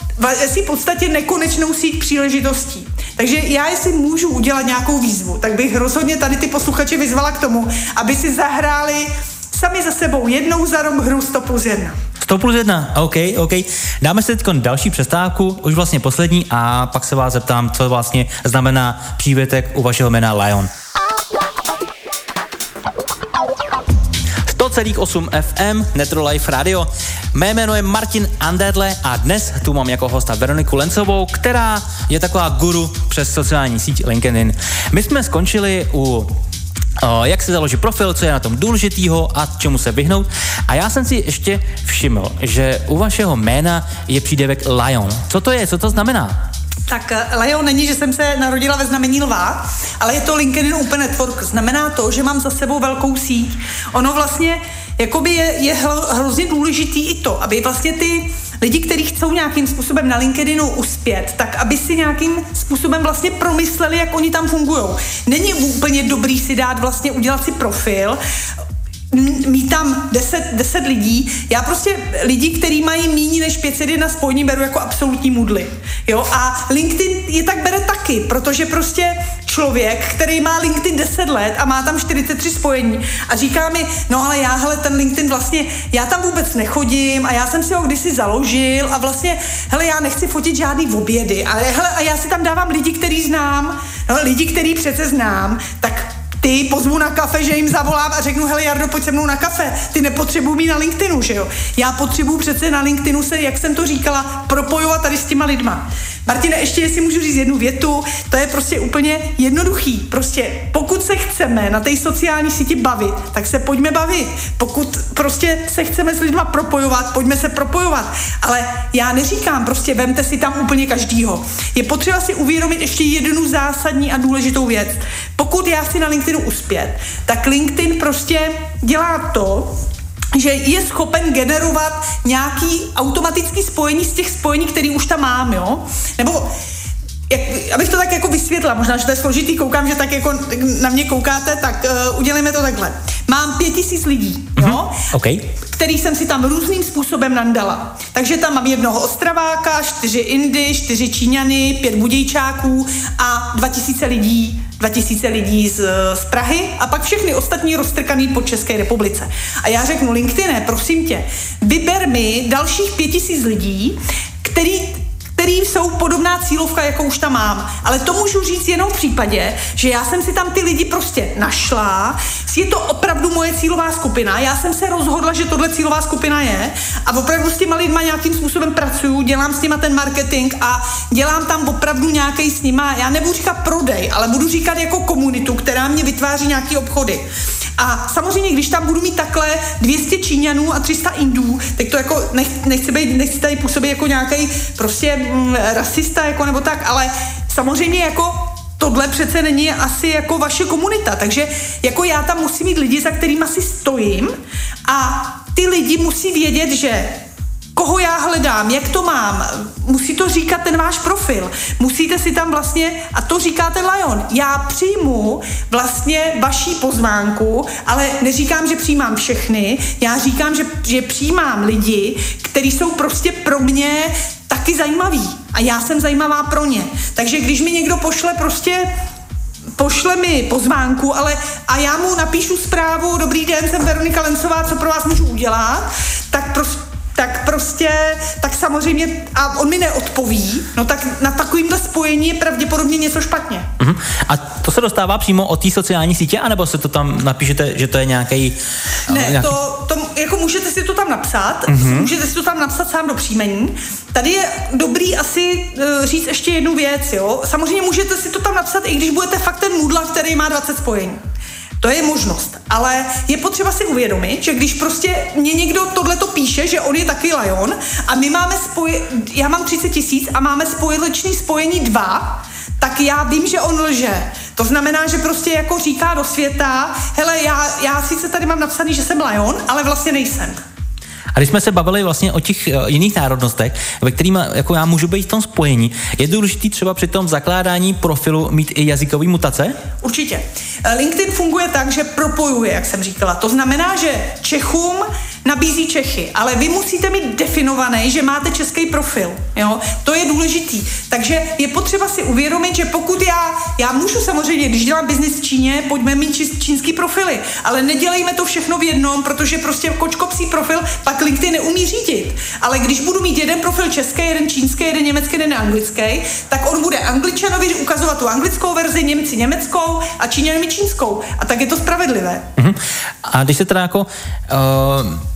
si v podstatě nekonečnou síť příležitostí. Takže já, jestli můžu udělat nějakou výzvu, tak bych rozhodně tady ty posluchače vyzvala k tomu, aby si zahráli sami za sebou jednou za rok hru 100 plus 1. 100 plus 1, OK, OK. Dáme si teď další přestávku, už vlastně poslední, a pak se vás zeptám, co vlastně znamená přívětek u vašeho jména Lion. 100,8 FM Netro Life Radio. Mé jméno je Martin Anderle a dnes tu mám jako hosta Veroniku Lencovou, která je taková guru přes sociální síť LinkedIn. My jsme skončili u jak se založí profil, co je na tom důležitýho a čemu se vyhnout. A já jsem si ještě všiml, že u vašeho jména je přídavek Lion. Co to je? Co to znamená? Tak eh, Leo není, že jsem se narodila ve znamení lva, ale je to LinkedIn Open Network. Znamená to, že mám za sebou velkou síť. Ono vlastně jakoby je, je hrozně důležitý i to, aby vlastně ty lidi, kteří chcou nějakým způsobem na LinkedInu uspět, tak aby si nějakým způsobem vlastně promysleli, jak oni tam fungují. Není úplně dobrý si dát vlastně udělat si profil, mít tam 10, 10 lidí. Já prostě lidi, kteří mají méně než 500 na spojení, beru jako absolutní mudly. Jo? A LinkedIn je tak bere taky, protože prostě člověk, který má LinkedIn 10 let a má tam 43 spojení a říká mi, no ale já, hele, ten LinkedIn vlastně, já tam vůbec nechodím a já jsem si ho kdysi založil a vlastně, hele, já nechci fotit žádný obědy a, hele, a já si tam dávám lidi, který znám, no, lidi, který přece znám, tak ty pozvu na kafe, že jim zavolám a řeknu, hele Jardo, pojď se mnou na kafe. Ty nepotřebuji mít na LinkedInu, že jo? Já potřebuji přece na LinkedInu se, jak jsem to říkala, propojovat tady s těma lidma. Martina, ještě jestli můžu říct jednu větu, to je prostě úplně jednoduchý. Prostě pokud se chceme na té sociální síti bavit, tak se pojďme bavit. Pokud prostě se chceme s lidma propojovat, pojďme se propojovat. Ale já neříkám, prostě vemte si tam úplně každýho. Je potřeba si uvědomit ještě jednu zásadní a důležitou věc. Pokud já chci na LinkedInu uspět, tak LinkedIn prostě dělá to, že je schopen generovat nějaký automatický spojení z těch spojení, které už tam mám, jo? Nebo jak, abych to tak jako vysvětla, možná, že to je složitý, koukám, že tak jako na mě koukáte, tak uh, udělejme to takhle. Mám pět tisíc lidí, jo? Mm-hmm. Okay. Který jsem si tam různým způsobem nandala. Takže tam mám jednoho Ostraváka, čtyři Indy, čtyři Číňany, pět Budějčáků a dva tisíce lidí 2000 lidí z, z Prahy a pak všechny ostatní roztrkaný po České republice. A já řeknu, LinkedIne, prosím tě, vyber mi dalších 5000 lidí, který který jsou podobná cílovka, jako už tam mám. Ale to můžu říct jenom v případě, že já jsem si tam ty lidi prostě našla, je to opravdu moje cílová skupina, já jsem se rozhodla, že tohle cílová skupina je a opravdu s těma lidma nějakým způsobem pracuju, dělám s nima ten marketing a dělám tam opravdu nějaký s nima, já nebudu říkat prodej, ale budu říkat jako komunitu, která mě vytváří nějaký obchody. A samozřejmě, když tam budu mít takhle 200 Číňanů a 300 Indů, tak to jako nech, nechci, být, nechci tady působit jako nějaký prostě rasista, jako nebo tak, ale samozřejmě jako tohle přece není asi jako vaše komunita, takže jako já tam musím mít lidi, za kterými si stojím a ty lidi musí vědět, že koho já hledám, jak to mám. Musí to říkat ten váš profil. Musíte si tam vlastně, a to říká ten Lion, já přijmu vlastně vaší pozvánku, ale neříkám, že přijímám všechny, já říkám, že, že přijímám lidi, kteří jsou prostě pro mě taky zajímaví. A já jsem zajímavá pro ně. Takže když mi někdo pošle prostě pošle mi pozvánku, ale a já mu napíšu zprávu, dobrý den, jsem Veronika Lencová, co pro vás můžu udělat, tak prostě tak prostě, tak samozřejmě, a on mi neodpoví, no tak na takovýmhle spojení je pravděpodobně něco špatně. Uh-huh. A to se dostává přímo od té sociální sítě, anebo se to tam napíšete, že to je nějaký... Ne, nějaký... To, to, jako můžete si to tam napsat, uh-huh. můžete si to tam napsat sám do příjmení. Tady je dobrý asi uh, říct ještě jednu věc, jo. Samozřejmě můžete si to tam napsat, i když budete fakt ten mudla, který má 20 spojení. To je možnost, ale je potřeba si uvědomit, že když prostě mě někdo tohle to píše, že on je taky Lion a my máme spoj, já mám 30 tisíc a máme spoječný spojení dva, tak já vím, že on lže. To znamená, že prostě jako říká do světa, hele, já, já sice tady mám napsaný, že jsem Lion, ale vlastně nejsem. A když jsme se bavili vlastně o těch uh, jiných národnostech, ve kterým jako já můžu být v tom spojení, je důležité třeba při tom zakládání profilu mít i jazykový mutace? Určitě. Eh, LinkedIn funguje tak, že propojuje, jak jsem říkala. To znamená, že Čechům nabízí Čechy, ale vy musíte mít definovaný, že máte český profil. Jo? To je důležitý. Takže je potřeba si uvědomit, že pokud já, já můžu samozřejmě, když dělám biznis v Číně, pojďme mít čínský profily, ale nedělejme to všechno v jednom, protože prostě kočkopsí profil pak LinkedIn neumí řídit. Ale když budu mít jeden profil český, jeden čínský, jeden německý, jeden anglický, tak on bude angličanovi ukazovat tu anglickou verzi, Němci německou a Číňanovi čínskou. A tak je to spravedlivé. Uh-huh. A když se teda jako uh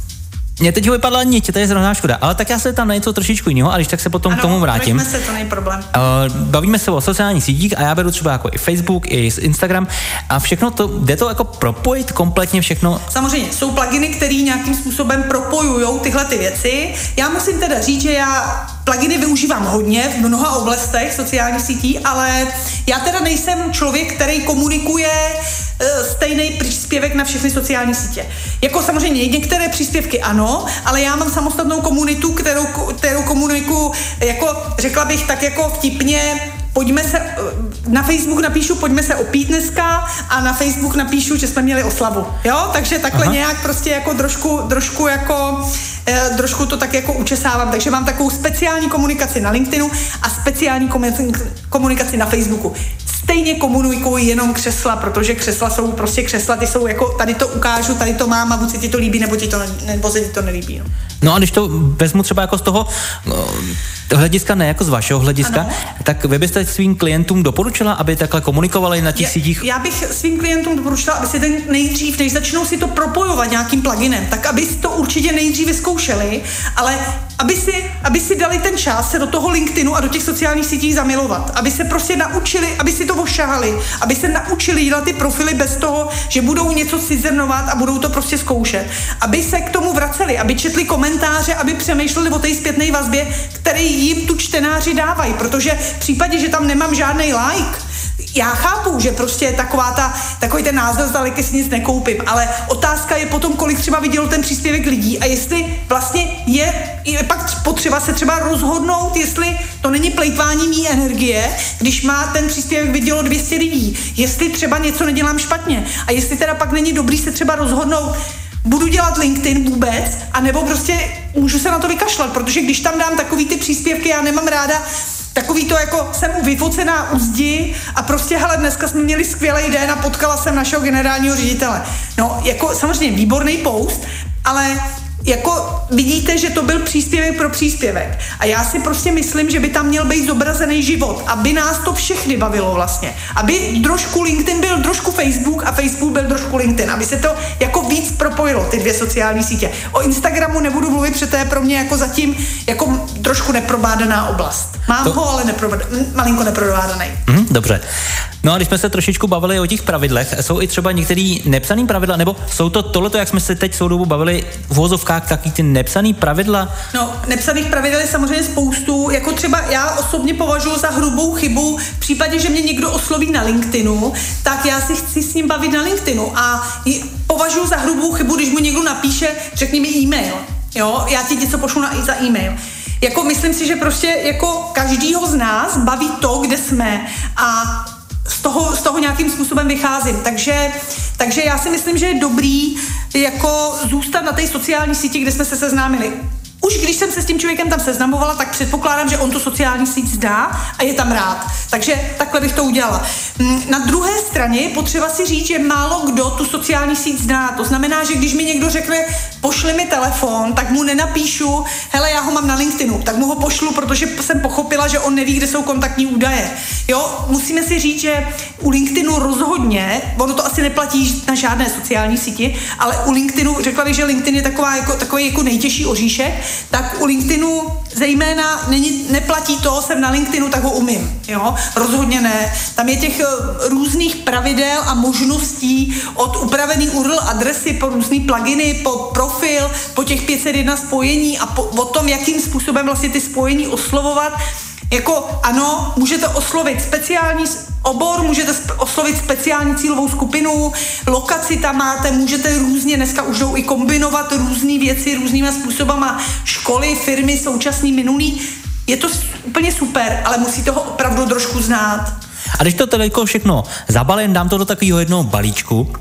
mě teď vypadla niť, to je zrovna škoda, ale tak já se tam na něco trošičku jiného a když tak se potom ano, k tomu vrátím. se, to není problém. Uh, bavíme se o sociálních sítích a já beru třeba jako i Facebook, i Instagram a všechno to, jde to jako propojit kompletně všechno? Samozřejmě, jsou pluginy, které nějakým způsobem propojují tyhle ty věci. Já musím teda říct, že já pluginy využívám hodně v mnoha oblastech sociálních sítí, ale já teda nejsem člověk, který komunikuje uh, stejný příspěvek na všechny sociální sítě. Jako samozřejmě některé příspěvky ano, ale já mám samostatnou komunitu, kterou, kterou komunikuju, jako řekla bych tak jako vtipně, pojďme se, na Facebook napíšu, pojďme se opít dneska a na Facebook napíšu, že jsme měli oslavu, jo, takže takhle Aha. nějak prostě jako trošku, trošku jako, eh, trošku to tak jako učesávám, takže mám takovou speciální komunikaci na LinkedInu a speciální komunikaci na Facebooku stejně komunikují jenom křesla, protože křesla jsou prostě křesla, ty jsou jako, tady to ukážu, tady to mám a buď se ti to líbí, nebo, ti to, nebo se ti to nelíbí. No. no a když to vezmu třeba jako z toho no, hlediska, ne jako z vašeho hlediska, ano. tak vy byste svým klientům doporučila, aby takhle komunikovali na těch sítích? Já bych svým klientům doporučila, aby si ten nejdřív, než začnou si to propojovat nějakým pluginem, tak aby to určitě nejdřív vyzkoušeli, ale aby si, aby si dali ten čas se do toho LinkedInu a do těch sociálních sítí zamilovat, aby se prostě naučili, aby si to ošahali, aby se naučili dělat ty profily bez toho, že budou něco cizernovat a budou to prostě zkoušet, aby se k tomu vraceli, aby četli komentáře, aby přemýšleli o té zpětné vazbě, který jim tu čtenáři dávají, protože v případě, že tam nemám žádný like, já chápu, že prostě taková ta, takový ten názor zdaleka si nic nekoupím, ale otázka je potom, kolik třeba viděl ten příspěvek lidí a jestli vlastně je, je pak potřeba se třeba rozhodnout, jestli to není plejtvání mý energie, když má ten příspěvek vidělo 200 lidí, jestli třeba něco nedělám špatně a jestli teda pak není dobrý se třeba rozhodnout, budu dělat LinkedIn vůbec, anebo prostě můžu se na to vykašlat, protože když tam dám takový ty příspěvky, já nemám ráda takový to jako jsem vyfocená u zdi a prostě hele, dneska jsme měli skvělý den a potkala jsem našeho generálního ředitele. No, jako samozřejmě výborný post, ale jako vidíte, že to byl příspěvek pro příspěvek. A já si prostě myslím, že by tam měl být zobrazený život, aby nás to všechny bavilo vlastně. Aby trošku LinkedIn byl trošku Facebook a Facebook byl trošku LinkedIn. Aby se to jako víc propojilo, ty dvě sociální sítě. O Instagramu nebudu mluvit, protože to je pro mě jako zatím jako trošku neprobádaná oblast. Mám to... ho, ale neprobád... malinko neprobádaný. Mm, dobře. No a když jsme se trošičku bavili o těch pravidlech, jsou i třeba některé nepsané pravidla, nebo jsou to tohleto, jak jsme se teď celou dobu bavili v vozovkách, taky ty nepsané pravidla? No, nepsaných pravidel je samozřejmě spoustu, jako třeba já osobně považuji za hrubou chybu v případě, že mě někdo osloví na LinkedInu, tak já si chci s ním bavit na LinkedInu a považuji za hrubou chybu, když mu někdo napíše, řekni mi e-mail. Jo, já ti něco pošlu na, za e-mail jako myslím si, že prostě jako každýho z nás baví to, kde jsme a z toho, z toho nějakým způsobem vycházím. Takže, takže já si myslím, že je dobrý jako zůstat na té sociální síti, kde jsme se seznámili už když jsem se s tím člověkem tam seznamovala, tak předpokládám, že on tu sociální síť zdá a je tam rád. Takže takhle bych to udělala. Mm, na druhé straně je potřeba si říct, že málo kdo tu sociální síť zná. To znamená, že když mi někdo řekne, pošli mi telefon, tak mu nenapíšu, hele, já ho mám na LinkedInu, tak mu ho pošlu, protože jsem pochopila, že on neví, kde jsou kontaktní údaje. Jo, musíme si říct, že u LinkedInu rozhodně, ono to asi neplatí na žádné sociální síti, ale u LinkedInu, řekla bych, že LinkedIn je taková jako, takový jako nejtěžší oříšek, tak u LinkedInu zejména není, neplatí to, jsem na LinkedInu, tak ho umím. Jo? Rozhodně ne. Tam je těch eh, různých pravidel a možností od upravený URL adresy po různý pluginy, po profil, po těch 501 spojení a po, o tom, jakým způsobem vlastně ty spojení oslovovat jako ano, můžete oslovit speciální obor, můžete oslovit speciální cílovou skupinu, lokaci tam máte, můžete různě, dneska už jdou i kombinovat různé věci různýma způsobama, školy, firmy, současný, minulý. Je to úplně super, ale musí toho opravdu trošku znát. A když to tedy všechno zabalím, dám to do takového jednoho balíčku,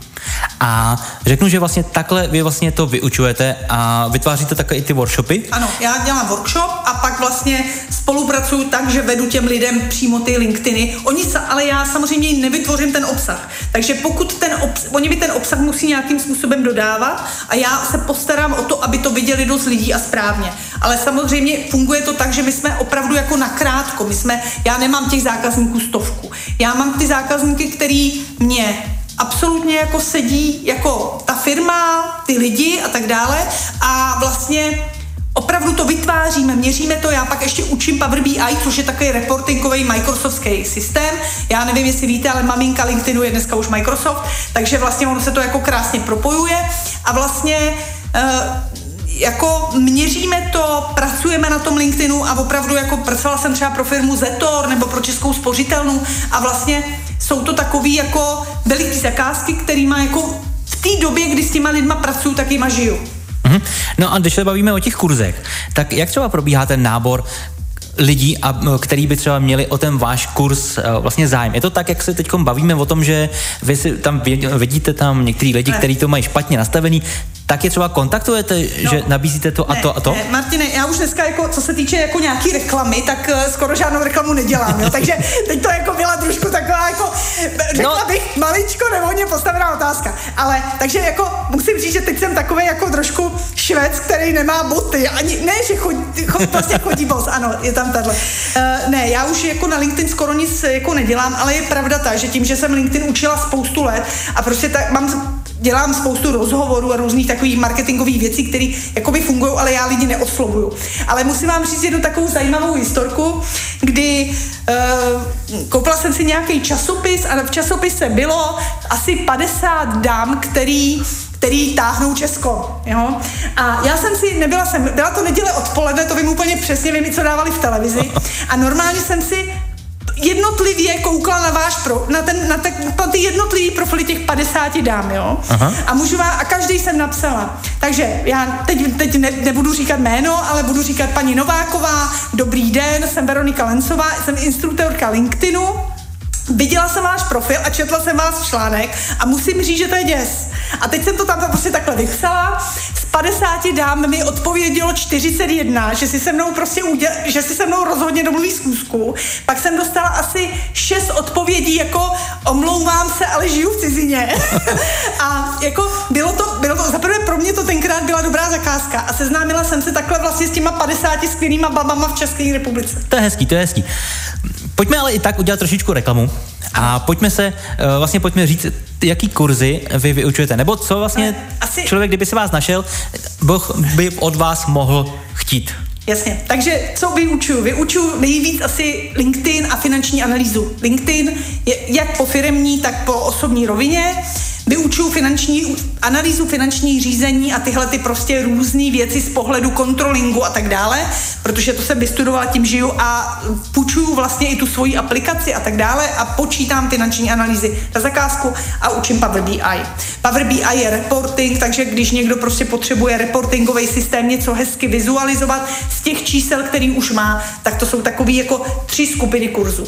a řeknu, že vlastně takhle vy vlastně to vyučujete a vytváříte také i ty workshopy? Ano, já dělám workshop a pak vlastně spolupracuju tak, že vedu těm lidem přímo ty LinkedIny. Oni, ale já samozřejmě nevytvořím ten obsah. Takže pokud ten obsah, oni mi ten obsah musí nějakým způsobem dodávat a já se postarám o to, aby to viděli dost lidí a správně. Ale samozřejmě funguje to tak, že my jsme opravdu jako nakrátko. My jsme, já nemám těch zákazníků stovku. Já mám ty zákazníky, který mě absolutně jako sedí jako ta firma, ty lidi a tak dále. A vlastně opravdu to vytváříme, měříme to, já pak ještě učím Power BI, což je takový reportingový Microsoftký systém. Já nevím, jestli víte, ale maminka LinkedInu je dneska už Microsoft, takže vlastně ono se to jako krásně propojuje. A vlastně uh, jako měříme to, pracujeme na tom LinkedInu a opravdu jako pracovala jsem třeba pro firmu Zetor nebo pro Českou spořitelnu a vlastně jsou to takový jako veliký zakázky, má jako v té době, kdy s těma lidma pracuju, tak jima žiju. Mm-hmm. No a když se bavíme o těch kurzech, tak jak třeba probíhá ten nábor lidí, a, který by třeba měli o ten váš kurz uh, vlastně zájem. Je to tak, jak se teď bavíme o tom, že vy si tam vidíte tam některý lidi, kteří to mají špatně nastavený, tak je třeba kontaktujete, no, že nabízíte to a ne, to a to? Ne, Martine, já už dneska, jako, co se týče jako nějaký reklamy, tak uh, skoro žádnou reklamu nedělám, jo? takže teď to jako byla trošku taková jako, řekla no. bych, maličko nevhodně postavená otázka, ale takže jako musím říct, že teď jsem takový jako trošku švec, který nemá boty, ani, ne, že chodí, chodí vlastně chodí bos, ano, je tam tato. Uh, ne, já už jako na LinkedIn skoro nic jako nedělám, ale je pravda ta, že tím, že jsem LinkedIn učila spoustu let a prostě tak mám dělám spoustu rozhovorů a různých takových marketingových věcí, které jakoby fungují, ale já lidi neoslovuju. Ale musím vám říct jednu takovou zajímavou historku, kdy uh, koupila jsem si nějaký časopis a v časopise bylo asi 50 dám, který který táhnou Česko. Jo? A já jsem si, nebyla jsem, byla to neděle odpoledne, to vím úplně přesně, vím, co dávali v televizi. A normálně jsem si jednotlivě koukla na váš pro, na, ten, na, te, na ty jednotlivý profily těch 50 dám, jo? Aha. A můžu vám, a každý jsem napsala. Takže já teď, teď ne, nebudu říkat jméno, ale budu říkat paní Nováková, dobrý den, jsem Veronika Lencová, jsem instruktorka LinkedInu, Viděla jsem váš profil a četla jsem vás článek a musím říct, že to je děs. A teď jsem to tam prostě takhle vypsala. Z 50 dám mi odpovědělo 41, že si se mnou prostě uděl, že si se mnou rozhodně domluví zkusku. Pak jsem dostala asi 6 odpovědí jako omlouvám se, ale žiju v cizině. a jako bylo to, bylo to, zaprvé pro mě to tenkrát byla dobrá zakázka a seznámila jsem se takhle vlastně s těma 50 skvělýma babama v České republice. To je hezký, to je hezký. Pojďme ale i tak udělat trošičku reklamu a pojďme se, uh, vlastně pojďme říct, jaký kurzy vy vyučujete, nebo co vlastně Asi... člověk, kdyby se vás našel, by od vás mohl chtít. Jasně, takže co vyučuju? Vyučuju nejvíc asi LinkedIn a finanční analýzu. LinkedIn je jak po firemní, tak po osobní rovině. Vyučuju finanční, analýzu finanční řízení a tyhle ty prostě různé věci z pohledu kontrolingu a tak dále, protože to jsem vystudovala, tím žiju a půjčuju vlastně i tu svoji aplikaci a tak dále a počítám finanční analýzy na zakázku a učím Power BI. Power BI je reporting, takže když někdo prostě potřebuje reportingový systém, něco hezky vizualizovat z těch čísel, který už má, tak to jsou takové jako tři skupiny kurzů.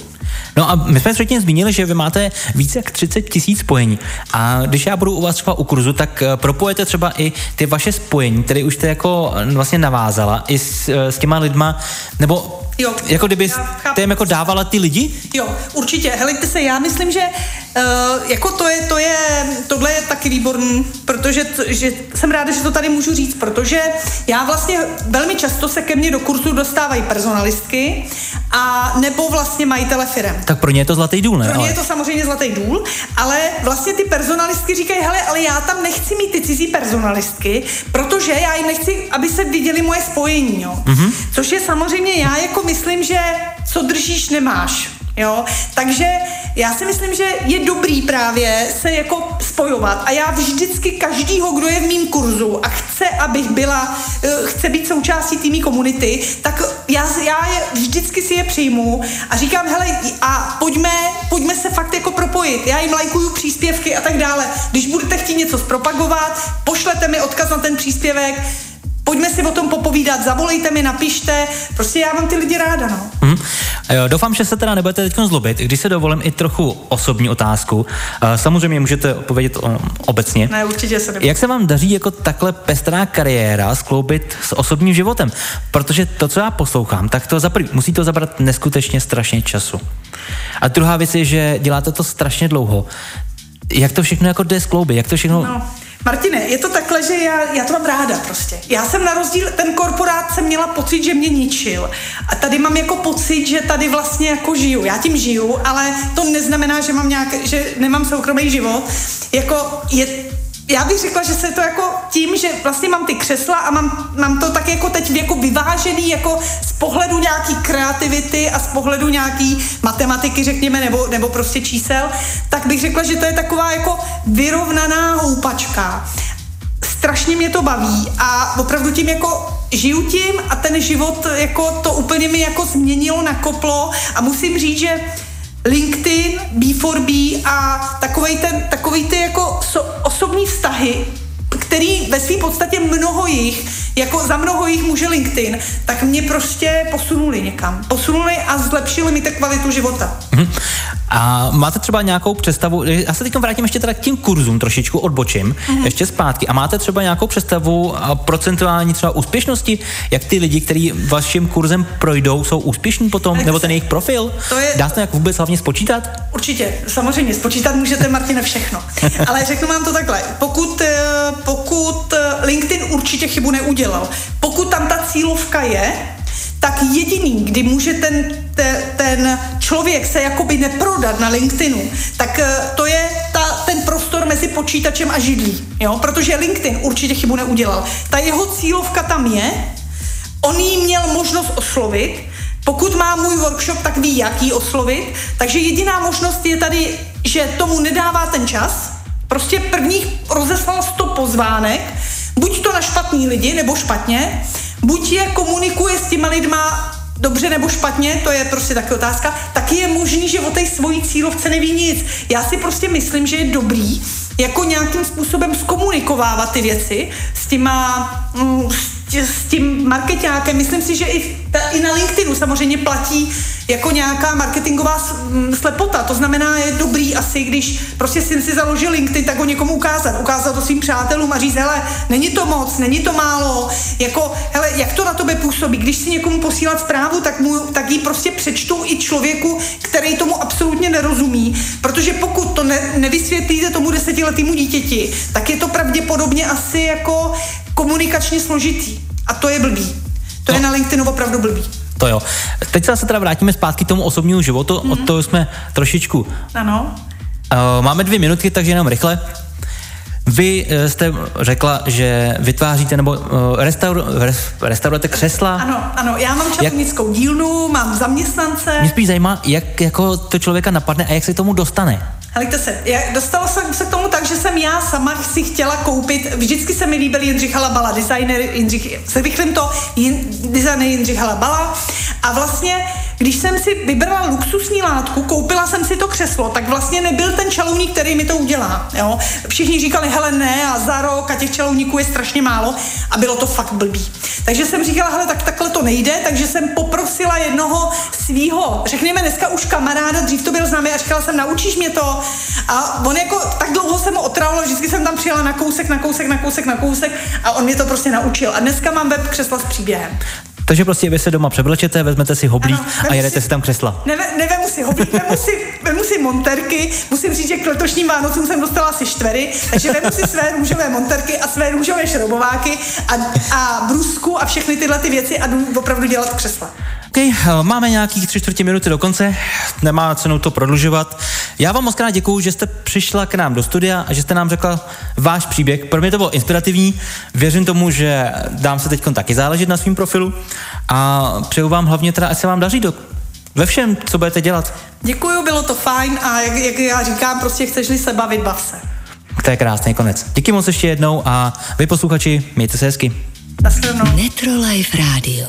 No a my jsme předtím zmínili, že vy máte více jak 30 tisíc spojení. A když já budu u vás třeba u kurzu, tak eh, propojete třeba i ty vaše spojení, které už jste jako eh, vlastně navázala i s, eh, s těma lidma, nebo Jo. Jako kdyby jste jim jako dávala ty lidi? Jo, určitě. Helejte se, já myslím, že uh, jako to je, to je, tohle je taky výborný, protože t, že jsem ráda, že to tady můžu říct, protože já vlastně velmi často se ke mně do kurzu dostávají personalistky a nebo vlastně majitele firem. Tak pro ně je to zlatý důl, ne? Pro ně ale... je to samozřejmě zlatý důl, ale vlastně ty personalistky říkají, hele, ale já tam nechci mít ty cizí personalistky, protože já jim nechci, aby se viděli moje spojení, jo. Mm-hmm. Což je samozřejmě já jako myslím, že co držíš, nemáš. Jo? Takže já si myslím, že je dobrý právě se jako spojovat a já vždycky každýho, kdo je v mým kurzu a chce, abych byla, eh, chce být součástí týmí komunity, tak já, já je, vždycky si je přijmu a říkám, hele, a pojďme, pojďme se fakt jako propojit. Já jim lajkuju příspěvky a tak dále. Když budete chtít něco zpropagovat, pošlete mi odkaz na ten příspěvek, pojďme si o tom popovídat, zavolejte mi, napište, prostě já mám ty lidi ráda, no. Mm. Doufám, že se teda nebudete teď zlobit, když se dovolím i trochu osobní otázku. Samozřejmě můžete odpovědět obecně. Ne, určitě se nebudu. Jak se vám daří jako takhle pestrá kariéra skloubit s osobním životem? Protože to, co já poslouchám, tak to zaprý, musí to zabrat neskutečně strašně času. A druhá věc je, že děláte to strašně dlouho. Jak to všechno jako jde skloubit? Jak to všechno... No Martine, je to takhle, že já, já to mám ráda prostě. Já jsem na rozdíl, ten korporát jsem měla pocit, že mě ničil. A tady mám jako pocit, že tady vlastně jako žiju. Já tím žiju, ale to neznamená, že mám nějak, že nemám soukromý život. Jako je já bych řekla, že se to jako tím, že vlastně mám ty křesla a mám, mám to tak jako teď jako vyvážený jako z pohledu nějaký kreativity a z pohledu nějaký matematiky, řekněme, nebo, nebo prostě čísel, tak bych řekla, že to je taková jako vyrovnaná houpačka. Strašně mě to baví a opravdu tím jako žiju tím a ten život jako to úplně mi jako změnilo, nakoplo a musím říct, že LinkedIn, B4B a takovej ten, takový ty jako so, osobní vztahy, který ve své podstatě mnoho jich jako za mnoho jich může LinkedIn, tak mě prostě posunuli někam. Posunuli a zlepšili mi tak kvalitu života. Mhm. A máte třeba nějakou představu, já se teď vrátím ještě teda k tím kurzům, trošičku odbočím, mm-hmm. ještě zpátky. A máte třeba nějakou představu a procentuální třeba úspěšnosti, jak ty lidi, kteří vaším kurzem projdou, jsou úspěšní potom, nebo ten jejich profil? To je... Dá se to jak vůbec hlavně spočítat? Určitě, samozřejmě, spočítat můžete, Martine, všechno. Ale řeknu vám to takhle, pokud, eh, pokud eh, LinkedIn určitě chybu neudělal, pokud tam ta cílovka je, tak jediný, kdy může ten, te, ten člověk se jakoby neprodat na LinkedInu, tak eh, to je ta, ten prostor mezi počítačem a židlí. Jo? Protože LinkedIn určitě chybu neudělal. Ta jeho cílovka tam je, on jí měl možnost oslovit, pokud má můj workshop, tak ví, jak jí oslovit. Takže jediná možnost je tady, že tomu nedává ten čas. Prostě prvních rozeslal 100 pozvánek, buď to na špatný lidi, nebo špatně, buď je komunikuje s těma lidma dobře nebo špatně, to je prostě taky otázka, taky je možný, že o té svojí cílovce neví nic. Já si prostě myslím, že je dobrý jako nějakým způsobem zkomunikovávat ty věci s těma, mm, s tím marketákem. Myslím si, že i, i na LinkedInu samozřejmě platí jako nějaká marketingová slepota. To znamená, je dobrý asi, když prostě syn si založil LinkedIn, tak ho někomu ukázat. Ukázat to svým přátelům a říct, hele, není to moc, není to málo, jako, hele, jak to na tobě působí. Když si někomu posílat zprávu, tak, mu, tak ji prostě přečtou i člověku, který tomu absolutně nerozumí. Protože pokud to ne, nevysvětlíte tomu desetiletému dítěti, tak je to pravděpodobně asi jako komunikačně složitý. A to je blbý. To no. je na LinkedInu opravdu blbý. To jo. Teď se zase teda vrátíme zpátky k tomu osobnímu životu, mm-hmm. od toho jsme trošičku. Ano. Uh, máme dvě minutky, takže jenom rychle. Vy uh, jste řekla, že vytváříte nebo uh, restaur, restaurujete křesla. Ano, ano, já mám čarovnickou jak... dílnu, mám zaměstnance. Mě spíš zajímá, jak jako to člověka napadne a jak se tomu dostane. Helejte se, já dostala jsem se k tomu že jsem já sama si chtěla koupit, vždycky se mi líbil Jindřich Halabala, designer Jindřich, se rychlím to, designer Jindřich Halabala a vlastně když jsem si vybrala luxusní látku, koupila jsem si to křeslo, tak vlastně nebyl ten čalouník, který mi to udělá. Jo? Všichni říkali, hele ne, a za rok a těch čalouníků je strašně málo a bylo to fakt blbý. Takže jsem říkala, hele, tak takhle to nejde, takže jsem poprosila jednoho svého, řekněme dneska už kamaráda, dřív to byl známý a říkala jsem, naučíš mě to. A on jako tak dlouho jsem ho otravila, vždycky jsem tam přijela na kousek, na kousek, na kousek, na kousek a on mě to prostě naučil. A dneska mám web křesla s příběhem. Takže prostě vy se doma převlečete, vezmete si hoblík ano, a jedete si, si tam křesla. Ne, nevemu si hoblík, vemu si, vemu si monterky. Musím říct, že k letošním Vánocům jsem dostala asi čtvery, takže vemu si své růžové monterky a své růžové šrobováky a, a brusku a všechny tyhle ty věci a jdu opravdu dělat křesla. OK, eh, máme nějakých tři čtvrtě minuty do konce, nemá cenu to prodlužovat. Já vám moc krát děkuju, že jste přišla k nám do studia a že jste nám řekla váš příběh. Pro mě to bylo inspirativní, věřím tomu, že dám se teď taky záležet na svém profilu a přeju vám hlavně teda, ať se vám daří do, ve všem, co budete dělat. Děkuju, bylo to fajn a jak, jak já říkám, prostě chceš-li se bavit, bav se. To je krásný konec. Díky moc ještě jednou a vy posluchači, mějte se hezky. Naschledanou. Metro Life Radio.